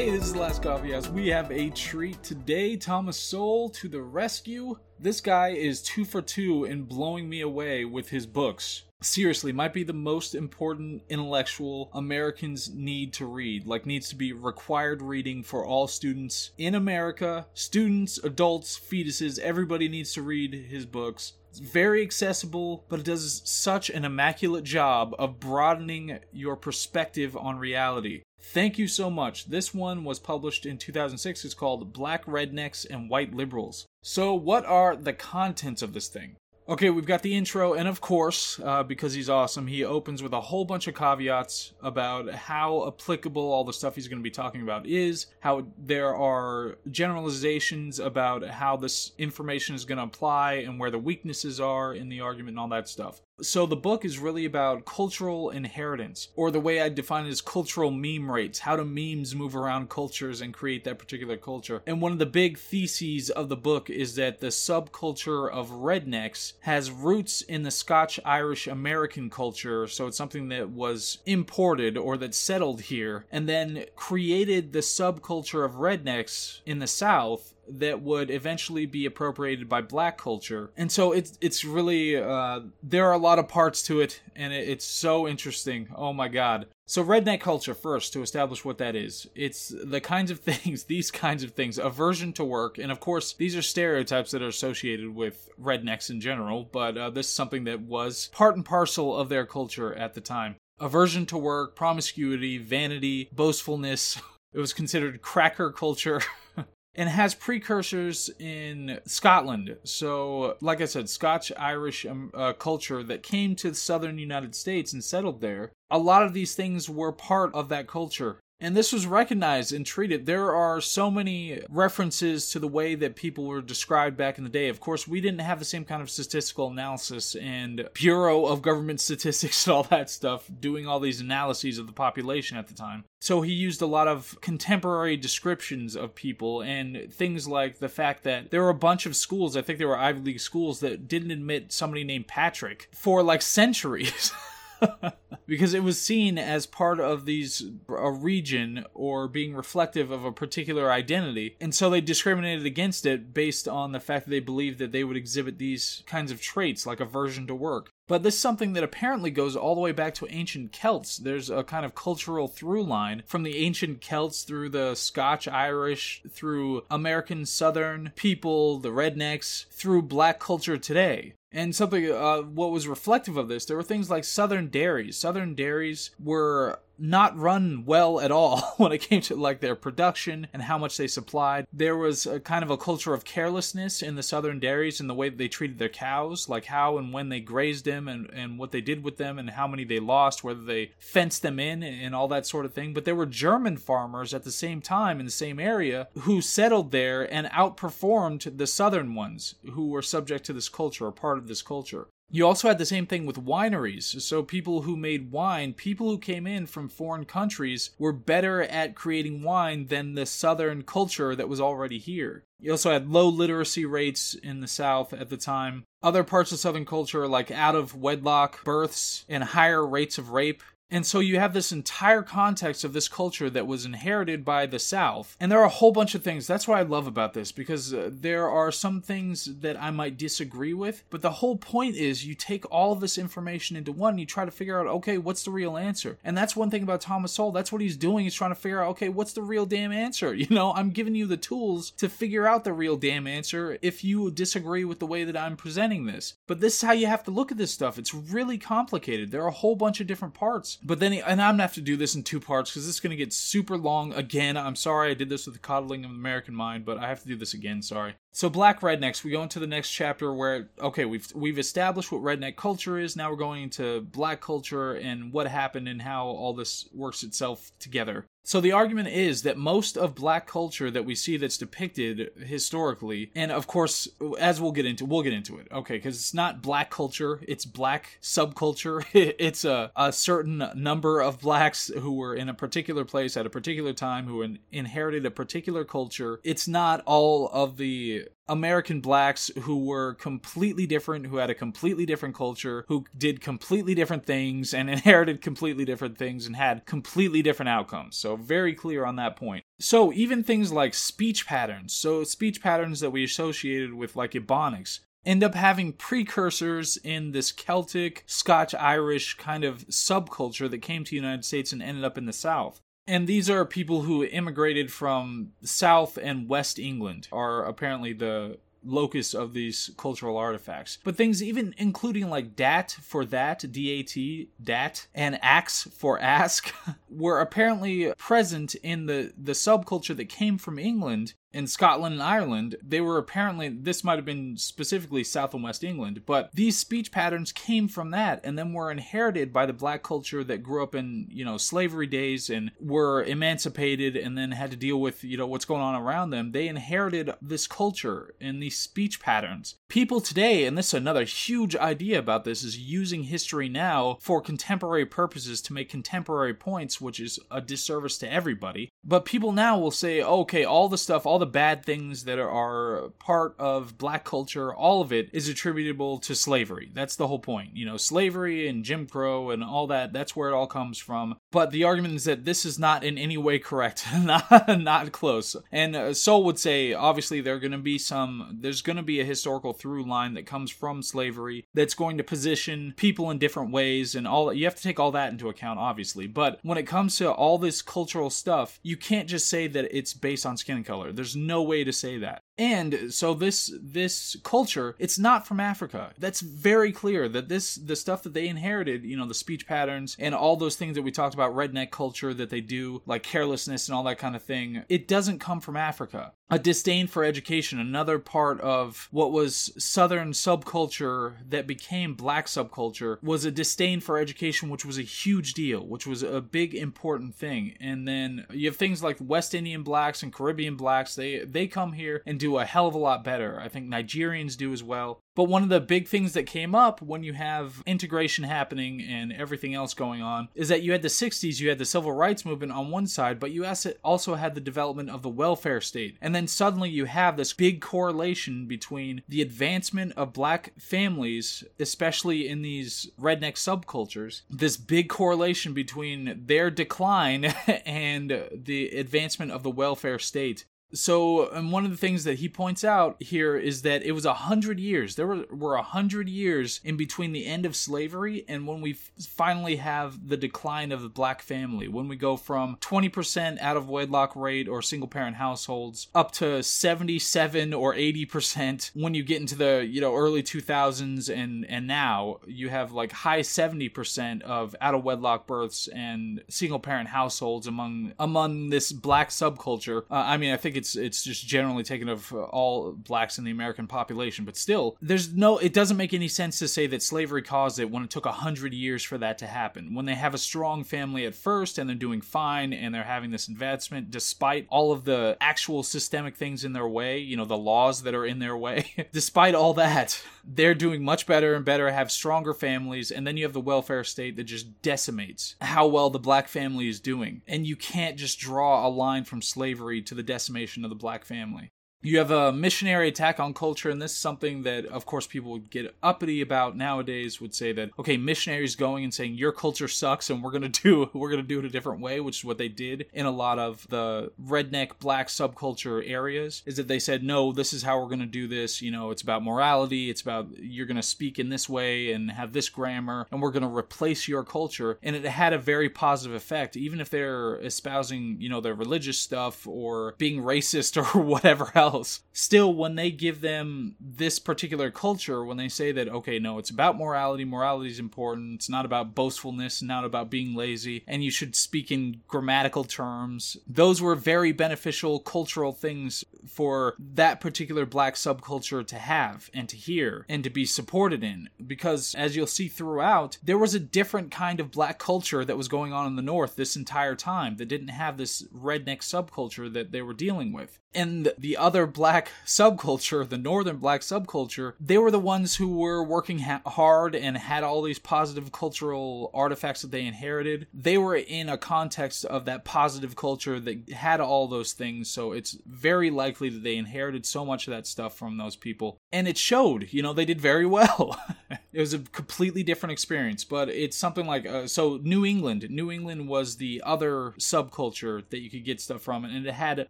Hey, this is Last Coffee House. We have a treat today. Thomas Sowell to the rescue. This guy is two for two in blowing me away with his books. Seriously, might be the most important intellectual Americans need to read. Like, needs to be required reading for all students in America. Students, adults, fetuses, everybody needs to read his books. It's very accessible, but it does such an immaculate job of broadening your perspective on reality. Thank you so much. This one was published in 2006. It's called Black Rednecks and White Liberals. So, what are the contents of this thing? Okay, we've got the intro, and of course, uh, because he's awesome, he opens with a whole bunch of caveats about how applicable all the stuff he's going to be talking about is, how there are generalizations about how this information is going to apply, and where the weaknesses are in the argument, and all that stuff. So the book is really about cultural inheritance, or the way I define it is cultural meme rates, how do memes move around cultures and create that particular culture. And one of the big theses of the book is that the subculture of rednecks has roots in the Scotch Irish American culture, so it's something that was imported or that settled here, and then created the subculture of rednecks in the South that would eventually be appropriated by black culture. And so it's it's really uh, there are a lot of parts to it, and it, it's so interesting. Oh my god! So redneck culture first to establish what that is. It's the kinds of things, these kinds of things, aversion to work, and of course these are stereotypes that are associated with rednecks in general. But uh, this is something that was part and parcel of their culture at the time. Aversion to work, promiscuity, vanity, boastfulness. It was considered cracker culture. and has precursors in Scotland. So, like I said, Scotch Irish um, uh, culture that came to the southern United States and settled there. A lot of these things were part of that culture. And this was recognized and treated. There are so many references to the way that people were described back in the day. Of course, we didn't have the same kind of statistical analysis and Bureau of Government Statistics and all that stuff doing all these analyses of the population at the time. So he used a lot of contemporary descriptions of people and things like the fact that there were a bunch of schools, I think there were Ivy League schools, that didn't admit somebody named Patrick for like centuries. because it was seen as part of these a region or being reflective of a particular identity and so they discriminated against it based on the fact that they believed that they would exhibit these kinds of traits like aversion to work but this is something that apparently goes all the way back to ancient Celts. There's a kind of cultural through line from the ancient Celts through the Scotch Irish, through American Southern people, the rednecks, through black culture today. And something, uh, what was reflective of this, there were things like Southern dairies. Southern dairies were not run well at all when it came to like their production and how much they supplied. There was a kind of a culture of carelessness in the southern dairies and the way that they treated their cows, like how and when they grazed them and, and what they did with them and how many they lost, whether they fenced them in and all that sort of thing. But there were German farmers at the same time in the same area who settled there and outperformed the southern ones who were subject to this culture or part of this culture. You also had the same thing with wineries. So, people who made wine, people who came in from foreign countries, were better at creating wine than the southern culture that was already here. You also had low literacy rates in the South at the time. Other parts of Southern culture, like out of wedlock births and higher rates of rape, and so you have this entire context of this culture that was inherited by the South. And there are a whole bunch of things. That's what I love about this because uh, there are some things that I might disagree with. But the whole point is you take all this information into one and you try to figure out, okay, what's the real answer? And that's one thing about Thomas Sowell. That's what he's doing. He's trying to figure out, okay, what's the real damn answer? You know, I'm giving you the tools to figure out the real damn answer if you disagree with the way that I'm presenting this. But this is how you have to look at this stuff. It's really complicated. There are a whole bunch of different parts. But then, and I'm gonna have to do this in two parts because this is gonna get super long again. I'm sorry I did this with the coddling of the American mind, but I have to do this again. Sorry. So black rednecks, we go into the next chapter where okay, we've we've established what redneck culture is. Now we're going into black culture and what happened and how all this works itself together. So the argument is that most of black culture that we see that's depicted historically, and of course, as we'll get into, we'll get into it, okay? Because it's not black culture; it's black subculture. it's a, a certain number of blacks who were in a particular place at a particular time who inherited a particular culture. It's not all of the American blacks who were completely different, who had a completely different culture, who did completely different things and inherited completely different things and had completely different outcomes. So, very clear on that point. So, even things like speech patterns, so speech patterns that we associated with like Ebonics, end up having precursors in this Celtic, Scotch Irish kind of subculture that came to the United States and ended up in the South. And these are people who immigrated from South and West England, are apparently the locus of these cultural artifacts. But things even including like dat for that, D-A-T, dat, and ax for ask, were apparently present in the, the subculture that came from England in Scotland and Ireland, they were apparently, this might have been specifically South and West England, but these speech patterns came from that and then were inherited by the black culture that grew up in, you know, slavery days and were emancipated and then had to deal with, you know, what's going on around them. They inherited this culture and these speech patterns. People today, and this is another huge idea about this, is using history now for contemporary purposes to make contemporary points, which is a disservice to everybody. But people now will say, okay, all the stuff, all the bad things that are part of black culture, all of it is attributable to slavery. That's the whole point. You know, slavery and Jim Crow and all that, that's where it all comes from. But the argument is that this is not in any way correct, not, not close. And uh, Sowell would say, obviously, there are going to be some, there's going to be a historical through line that comes from slavery that's going to position people in different ways and all you have to take all that into account, obviously. But when it comes to all this cultural stuff, you can't just say that it's based on skin color. There's no way to say that. And so this this culture, it's not from Africa. That's very clear that this the stuff that they inherited, you know, the speech patterns and all those things that we talked about redneck culture that they do, like carelessness and all that kind of thing, it doesn't come from Africa. A disdain for education, another part of what was southern subculture that became black subculture was a disdain for education which was a huge deal, which was a big important thing. And then you have things like West Indian blacks and Caribbean blacks, they they come here and do a hell of a lot better. I think Nigerians do as well. But one of the big things that came up when you have integration happening and everything else going on is that you had the 60s, you had the civil rights movement on one side, but you also had the development of the welfare state. And then suddenly you have this big correlation between the advancement of black families, especially in these redneck subcultures, this big correlation between their decline and the advancement of the welfare state. So, and one of the things that he points out here is that it was a hundred years. There were were a hundred years in between the end of slavery and when we finally have the decline of the black family. When we go from twenty percent out of wedlock rate or single parent households up to seventy seven or eighty percent when you get into the you know early two thousands and and now you have like high seventy percent of out of wedlock births and single parent households among among this black subculture. Uh, I mean, I think it's it's just generally taken of uh, all blacks in the American population, but still, there's no. It doesn't make any sense to say that slavery caused it when it took a hundred years for that to happen. When they have a strong family at first and they're doing fine and they're having this advancement despite all of the actual systemic things in their way, you know, the laws that are in their way. despite all that, they're doing much better and better, have stronger families, and then you have the welfare state that just decimates how well the black family is doing. And you can't just draw a line from slavery to the decimation of the black family. You have a missionary attack on culture, and this is something that, of course, people would get uppity about nowadays. Would say that okay, missionaries going and saying your culture sucks, and we're gonna do we're gonna do it a different way, which is what they did in a lot of the redneck black subculture areas. Is that they said no, this is how we're gonna do this. You know, it's about morality. It's about you're gonna speak in this way and have this grammar, and we're gonna replace your culture. And it had a very positive effect, even if they're espousing you know their religious stuff or being racist or whatever else else. Still, when they give them this particular culture, when they say that, okay, no, it's about morality, morality is important, it's not about boastfulness, not about being lazy, and you should speak in grammatical terms, those were very beneficial cultural things for that particular black subculture to have and to hear and to be supported in. Because as you'll see throughout, there was a different kind of black culture that was going on in the North this entire time that didn't have this redneck subculture that they were dealing with and the other black subculture, the northern black subculture, they were the ones who were working ha- hard and had all these positive cultural artifacts that they inherited. They were in a context of that positive culture that had all those things, so it's very likely likely that they inherited so much of that stuff from those people. And it showed, you know, they did very well. it was a completely different experience, but it's something like uh, so New England. New England was the other subculture that you could get stuff from, and it had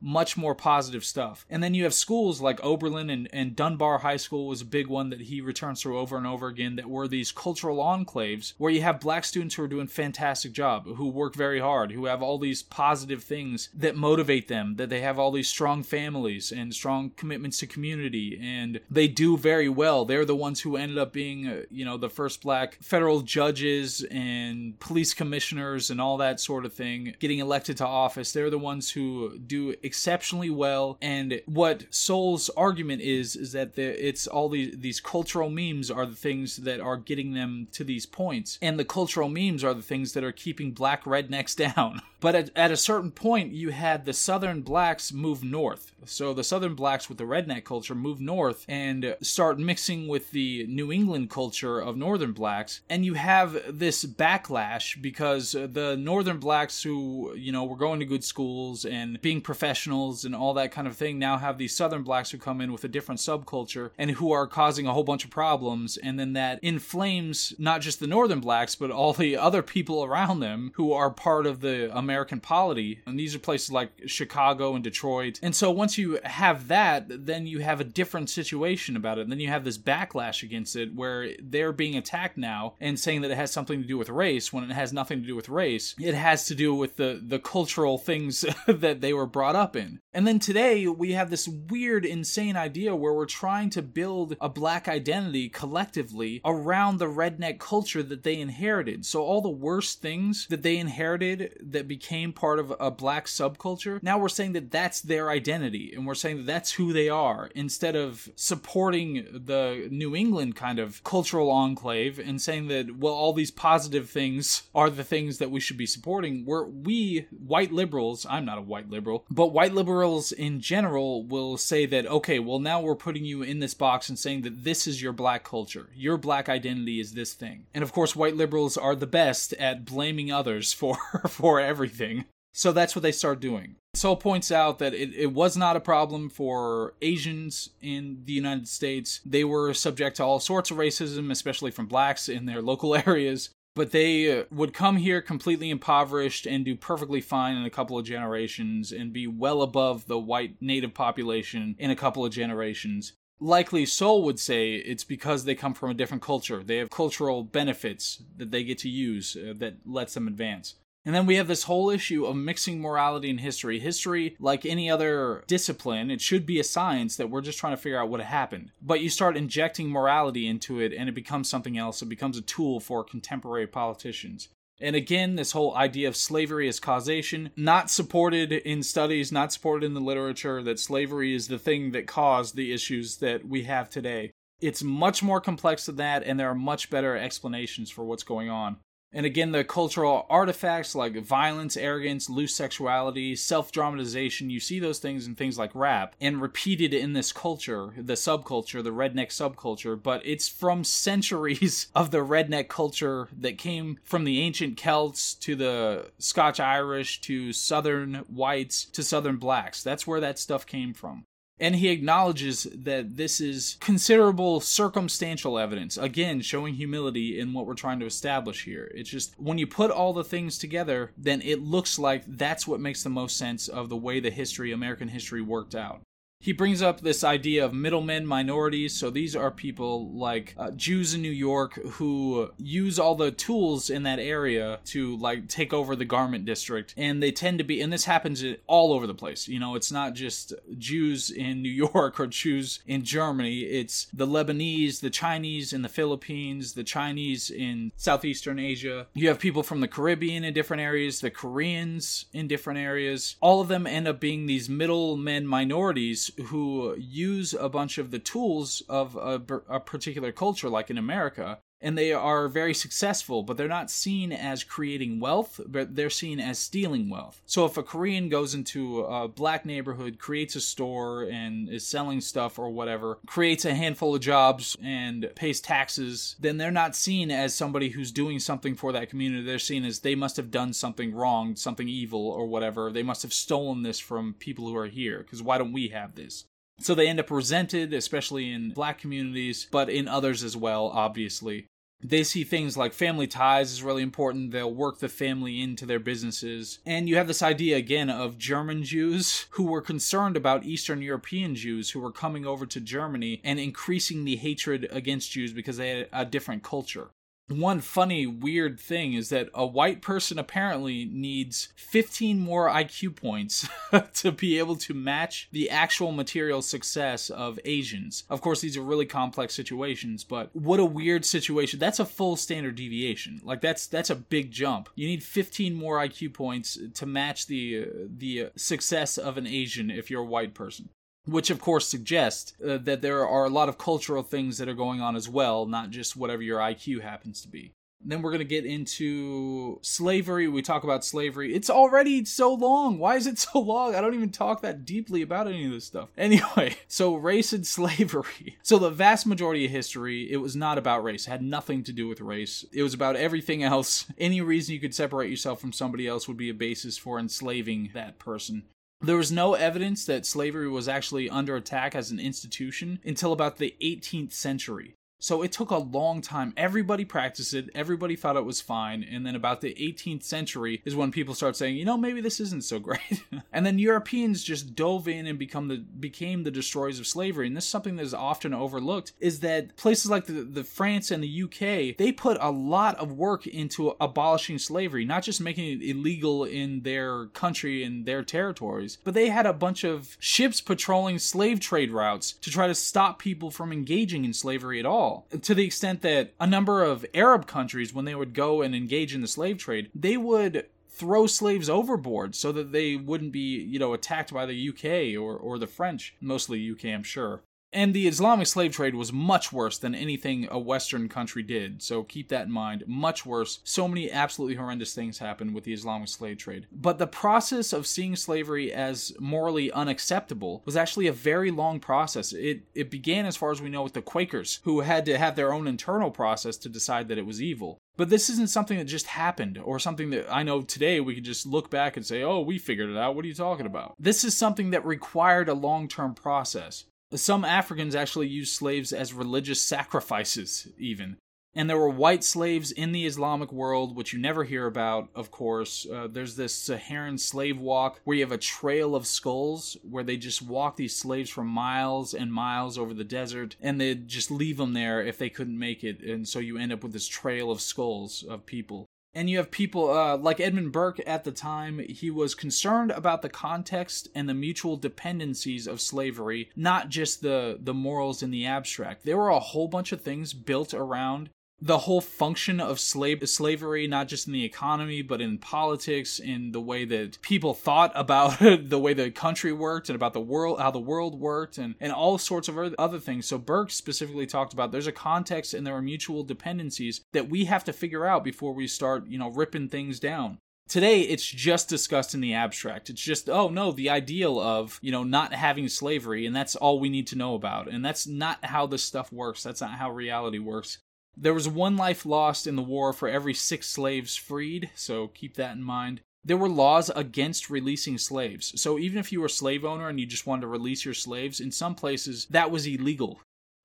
much more positive stuff. And then you have schools like Oberlin and, and Dunbar High School was a big one that he returns to over and over again that were these cultural enclaves where you have black students who are doing fantastic job, who work very hard, who have all these positive things that motivate them, that they have all these strong families and strong commitments to community, and they do very well. They're the ones who ended up being, uh, you know, the first black federal judges and police commissioners and all that sort of thing, getting elected to office. They're the ones who do exceptionally well. And what Sowell's argument is is that the, it's all these these cultural memes are the things that are getting them to these points, and the cultural memes are the things that are keeping black rednecks down. But at, at a certain point, you had the southern blacks move north. So the southern blacks with the redneck culture move north and start mixing with the New England culture of northern blacks. And you have this backlash because the northern blacks who, you know, were going to good schools and being professionals and all that kind of thing now have these southern blacks who come in with a different subculture and who are causing a whole bunch of problems. And then that inflames not just the northern blacks, but all the other people around them who are part of the American polity. And these are places like Chicago and Detroit. And so once you have that, then you have a different situation about it. And then you have this backlash against it where they're being attacked now and saying that it has something to do with race when it has nothing to do with race. It has to do with the, the cultural things that they were brought up in. And then today we have this weird, insane idea where we're trying to build a black identity collectively around the redneck culture that they inherited. So all the worst things that they inherited that became part of a black subculture, now we're saying that that's their identity and we're saying that that's who they are instead of supporting the New England kind of cultural enclave and saying that well all these positive things are the things that we should be supporting. We're we white liberals, I'm not a white liberal, but white liberals in general will say that okay, well now we're putting you in this box and saying that this is your black culture. Your black identity is this thing. And of course white liberals are the best at blaming others for for everything. So that's what they start doing. Sowell points out that it, it was not a problem for Asians in the United States. They were subject to all sorts of racism, especially from blacks in their local areas. But they uh, would come here completely impoverished and do perfectly fine in a couple of generations and be well above the white native population in a couple of generations likely Sowell would say it's because they come from a different culture. They have cultural benefits that they get to use uh, that lets them advance. And then we have this whole issue of mixing morality and history. History, like any other discipline, it should be a science that we're just trying to figure out what happened. But you start injecting morality into it and it becomes something else. It becomes a tool for contemporary politicians. And again, this whole idea of slavery as causation, not supported in studies, not supported in the literature, that slavery is the thing that caused the issues that we have today. It's much more complex than that, and there are much better explanations for what's going on. And again, the cultural artifacts like violence, arrogance, loose sexuality, self dramatization, you see those things in things like rap and repeated in this culture, the subculture, the redneck subculture, but it's from centuries of the redneck culture that came from the ancient Celts to the Scotch Irish to Southern whites to Southern blacks. That's where that stuff came from. And he acknowledges that this is considerable circumstantial evidence, again, showing humility in what we're trying to establish here. It's just when you put all the things together, then it looks like that's what makes the most sense of the way the history, American history, worked out he brings up this idea of middlemen minorities. So these are people like uh, jews in new york who use all the tools in that area to like take over the garment district. And they tend to be and this happens all over the place. You know it's not just jews in new york or jews in germany. It's the lebanese the chinese in the philippines the chinese in southeastern asia. You have people from the caribbean in different areas the koreans in different areas. All of them end up being these middlemen minorities who use a bunch of the tools of a, a particular culture, like in America, and they are very successful, but they're not seen as creating wealth, but they're seen as stealing wealth. So if a Korean goes into a black neighborhood, creates a store, and is selling stuff or whatever, creates a handful of jobs and pays taxes, then they're not seen as somebody who's doing something for that community. They're seen as they must have done something wrong, something evil, or whatever. They must have stolen this from people who are here, because why don't we have this? So they end up resented, especially in black communities, but in others as well, obviously. They see things like family ties is really important. They'll work the family into their businesses. And you have this idea again of German Jews who were concerned about Eastern European Jews who were coming over to Germany and increasing the hatred against Jews because they had a different culture one funny weird thing is that a white person apparently needs 15 more IQ points to be able to match the actual material success of Asians. Of course, these are really complex situations, but what a weird situation. That's a full standard deviation. Like that's that's a big jump. You need 15 more IQ points to match the uh, the success of an Asian if you're a white person which of course suggests uh, that there are a lot of cultural things that are going on as well, not just whatever your IQ happens to be. Then we're going to get into slavery. We talk about slavery. It's already so long. Why is it so long? I don't even talk that deeply about any of this stuff. Anyway, so race and slavery. So the vast majority of history, it was not about race. It had nothing to do with race. It was about everything else. Any reason you could separate yourself from somebody else would be a basis for enslaving that person. There was no evidence that slavery was actually under attack as an institution until about the 18th century. So it took a long time. Everybody practiced it, everybody thought it was fine, and then about the 18th century is when people start saying, you know, maybe this isn't so great. and then Europeans just dove in and become the became the destroyers of slavery. And this is something that is often overlooked is that places like the, the France and the UK, they put a lot of work into abolishing slavery, not just making it illegal in their country and their territories, but they had a bunch of ships patrolling slave trade routes to try to stop people from engaging in slavery at all all. To the extent that a number of Arab countries, when they would go and engage in the slave trade, they would throw slaves overboard so that they wouldn't be, you know, attacked by the UK or, or the French. Mostly UK, I'm sure. And the Islamic slave trade was much worse than anything a Western country did, so keep that in mind. Much worse. So many absolutely horrendous things happened with the Islamic slave trade. But the process of seeing slavery as morally unacceptable was actually a very long process. It, it began, as far as we know, with the Quakers, who had to have their own internal process to decide that it was evil. But this isn't something that just happened or something that I know today we could just look back and say, oh, we figured it out. What are you talking about? This is something that required a long term process. Some Africans actually used slaves as religious sacrifices, even. And there were white slaves in the Islamic world, which you never hear about, of course. Uh, there's this Saharan slave walk where you have a trail of skulls where they just walk these slaves for miles and miles over the desert and they just leave them there if they couldn't make it. And so you end up with this trail of skulls of people. And you have people uh, like Edmund Burke at the time, he was concerned about the context and the mutual dependencies of slavery, not just the, the morals in the abstract. There were a whole bunch of things built around the whole function of slave slavery, not just in the economy, but in politics, in the way that people thought about the way the country worked and about the world, how the world worked, and, and all sorts of other things. So Burke specifically talked about there's a context and there are mutual dependencies that we have to figure out before we start, you know, ripping things down. Today, it's just discussed in the abstract. It's just, oh no, the ideal of, you know, not having slavery, and that's all we need to know about. And that's not how this stuff works. That's not how reality works. There was one life lost in the war for every six slaves freed, so keep that in mind. There were laws against releasing slaves. So even if you were a slave owner and you just wanted to release your slaves, in some places that was illegal.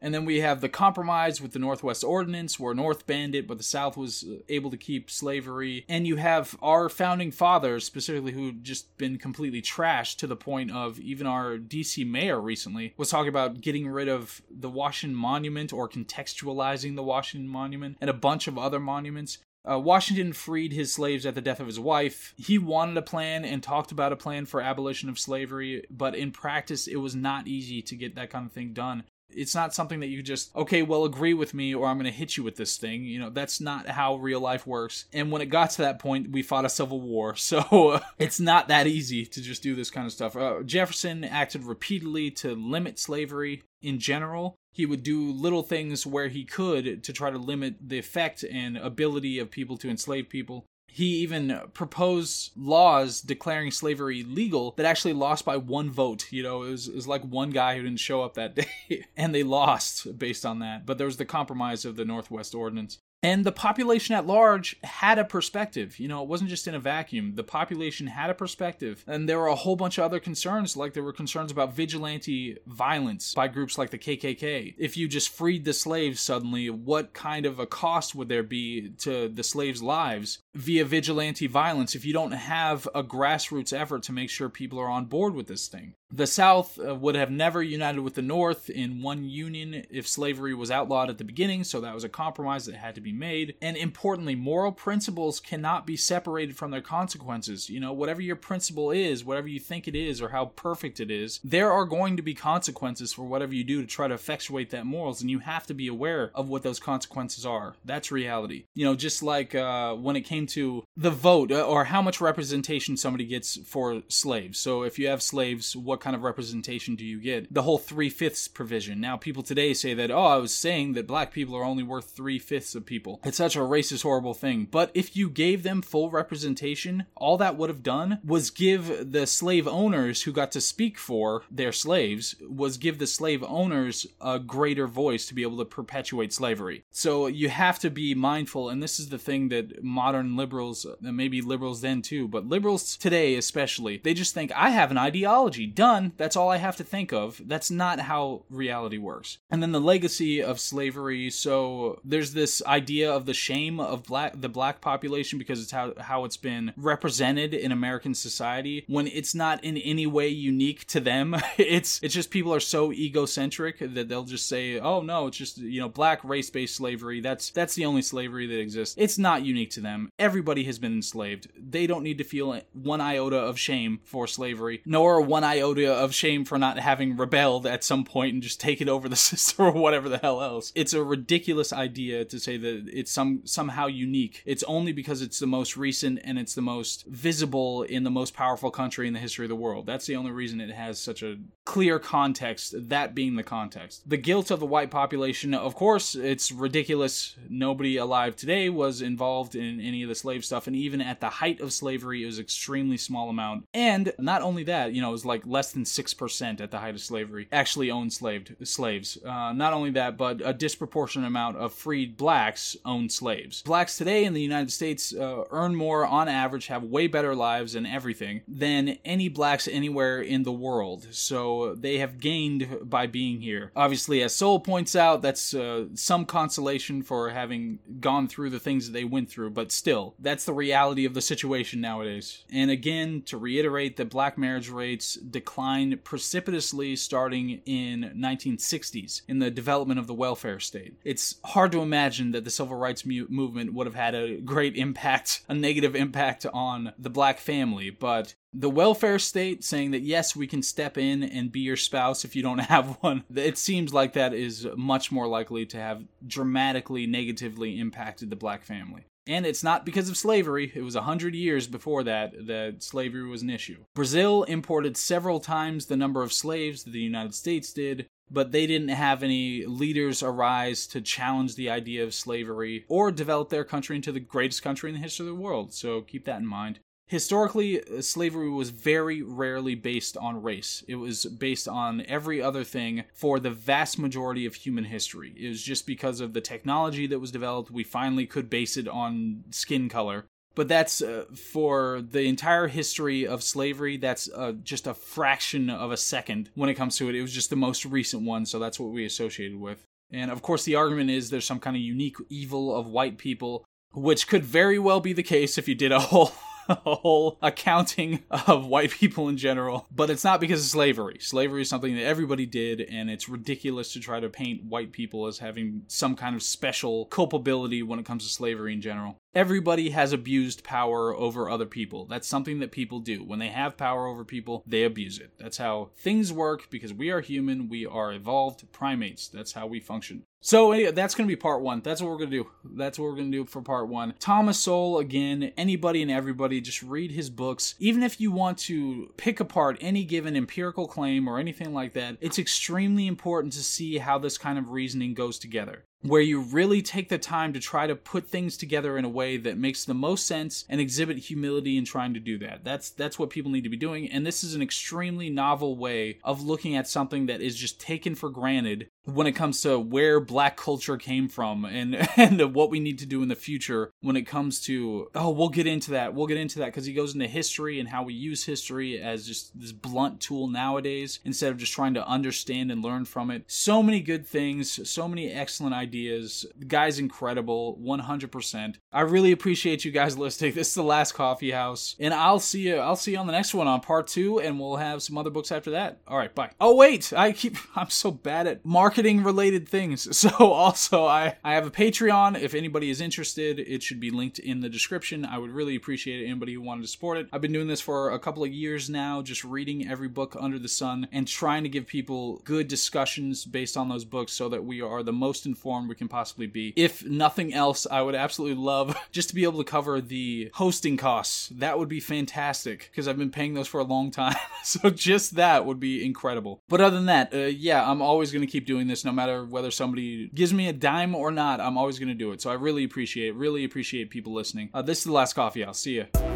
And then we have the compromise with the Northwest Ordinance, where North banned it, but the South was uh, able to keep slavery. And you have our founding fathers, specifically, who just been completely trashed to the point of even our DC mayor recently was talking about getting rid of the Washington Monument or contextualizing the Washington Monument and a bunch of other monuments. Uh, Washington freed his slaves at the death of his wife. He wanted a plan and talked about a plan for abolition of slavery, but in practice, it was not easy to get that kind of thing done It's not something that you just, okay, well, agree with me or I'm going to hit you with this thing. You know, that's not how real life works. And when it got to that point, we fought a civil war. So it's not that easy to just do this kind of stuff. Uh, Jefferson acted repeatedly to limit slavery in general. He would do little things where he could to try to limit the effect and ability of people to enslave people. He even proposed laws declaring slavery legal that actually lost by one vote. You know, it was, it was like one guy who didn't show up that day, and they lost based on that. But there was the compromise of the Northwest Ordinance. And the population at large had a perspective. You know, it wasn't just in a vacuum. The population had a perspective. And there were a whole bunch of other concerns, like there were concerns about vigilante violence by groups like the KKK. If you just freed the slaves suddenly, what kind of a cost would there be to the slaves' lives via vigilante violence if you don't have a grassroots effort to make sure people are on board with this thing? The South uh, would have never united with the North in one union if slavery was outlawed at the beginning, so that was a compromise that had to be made. And importantly, moral principles cannot be separated from their consequences. You know, whatever your principle is, whatever you think it is, or how perfect it is, there are going to be consequences for whatever you do to try to effectuate that morals, and you have to be aware of what those consequences are. That's reality. You know, just like uh, when it came to the vote uh, or how much representation somebody gets for slaves. So if you have slaves, what kind of representation do you get? The whole three fifths provision. Now, people today say that, oh, I was saying that black people are only worth three fifths of people. It's such a racist, horrible thing. But if you gave them full representation, all that would have done was give the slave owners who got to speak for their slaves, was give the slave owners a greater voice to be able to perpetuate slavery. So you have to be mindful, and this is the thing that modern liberals, uh, maybe liberals then too, but liberals today especially, they just think, I have an ideology. That's all I have to think of. That's not how reality works. And then the legacy of slavery. So there's this idea of the shame of black the black population because it's how how it's been represented in American society when it's not in any way unique to them. it's it's just people are so egocentric that they'll just say, "Oh no, it's just, you know, black race-based slavery. That's that's the only slavery that exists." It's not unique to them. Everybody has been enslaved. They don't need to feel one iota of shame for slavery, nor one iota of shame for not having rebelled at some point and just taken over the system or whatever the hell else. It's a ridiculous idea to say that it's some somehow unique. It's only because it's the most recent and it's the most visible in the most powerful country in the history of the world. That's the only reason it has such a clear context, that being the context. The guilt of the white population, of course, it's ridiculous. Nobody alive today was involved in any of the slave stuff, and even at the height of slavery, it was extremely small amount. And not only that, you know, it was like less than 6% at the height of slavery actually owned slaved slaves. Uh, not only that, but a disproportionate amount of freed blacks owned slaves. Blacks today in the United States uh, earn more on average, have way better lives and everything than any blacks anywhere in the world. So they have gained by being here. Obviously, as Sowell points out, that's uh, some consolation for having gone through the things that they went through, but still, that's the reality of the situation nowadays. And again, to reiterate that black marriage rates declined precipitously starting in 1960s in the development of the welfare state. It's hard to imagine that the civil rights mu- movement would have had a great impact, a negative impact on the black family, but the welfare state saying that yes, we can step in and be your spouse if you don't have one, it seems like that is much more likely to have dramatically negatively impacted the black family. And it's not because of slavery. It was a hundred years before that that slavery was an issue. Brazil imported several times the number of slaves that the United States did, but they didn't have any leaders arise to challenge the idea of slavery or develop their country into the greatest country in the history of the world. So keep that in mind. Historically, uh, slavery was very rarely based on race. It was based on every other thing for the vast majority of human history. It was just because of the technology that was developed, we finally could base it on skin color. But that's uh, for the entire history of slavery, that's uh, just a fraction of a second when it comes to it. It was just the most recent one, so that's what we associated with. And of course, the argument is there's some kind of unique evil of white people, which could very well be the case if you did a whole whole accounting of white people in general, but it's not because of slavery. Slavery is something that everybody did, and it's ridiculous to try to paint white people as having some kind of special culpability when it comes to slavery in general. Everybody has abused power over other people. That's something that people do. When they have power over people, they abuse it. That's how things work because we are human, we are evolved primates. That's how we function. So anyway, that's going to be part one. That's what we're going to do. That's what we're going to do for part one. Thomas Sowell, again, anybody and everybody, just read his books. Even if you want to pick apart any given empirical claim or anything like that, it's extremely important to see how this kind of reasoning goes together where you really take the time to try to put things together in a way that makes the most sense and exhibit humility in trying to do that. That's that's what people need to be doing and this is an extremely novel way of looking at something that is just taken for granted when it comes to where black culture came from and and what we need to do in the future when it comes to oh we'll get into that. We'll get into that because he goes into history and how we use history as just this blunt tool nowadays instead of just trying to understand and learn from it. So many good things so many excellent ideas. The guy's incredible 100% i really appreciate you guys listening. This is the last coffee house and i'll see you i'll see you on the next one on part two and we'll have some other books after that. All right bye. Oh wait i keep i'm so bad at marketing marketing related things. So also I I have a Patreon. If anybody is interested, it should be linked in the description. I would really appreciate it. Anybody who wanted to support it. I've been doing this for a couple of years now, just reading every book under the sun and trying to give people good discussions based on those books so that we are the most informed we can possibly be. If nothing else, I would absolutely love just to be able to cover the hosting costs. That would be fantastic because I've been paying those for a long time. so just that would be incredible. But other than that, uh, yeah, I'm always going to keep doing this no matter whether somebody gives me a dime or not. I'm always going to do it. So I really appreciate, really appreciate people listening. Uh, this is the last coffee house. See ya.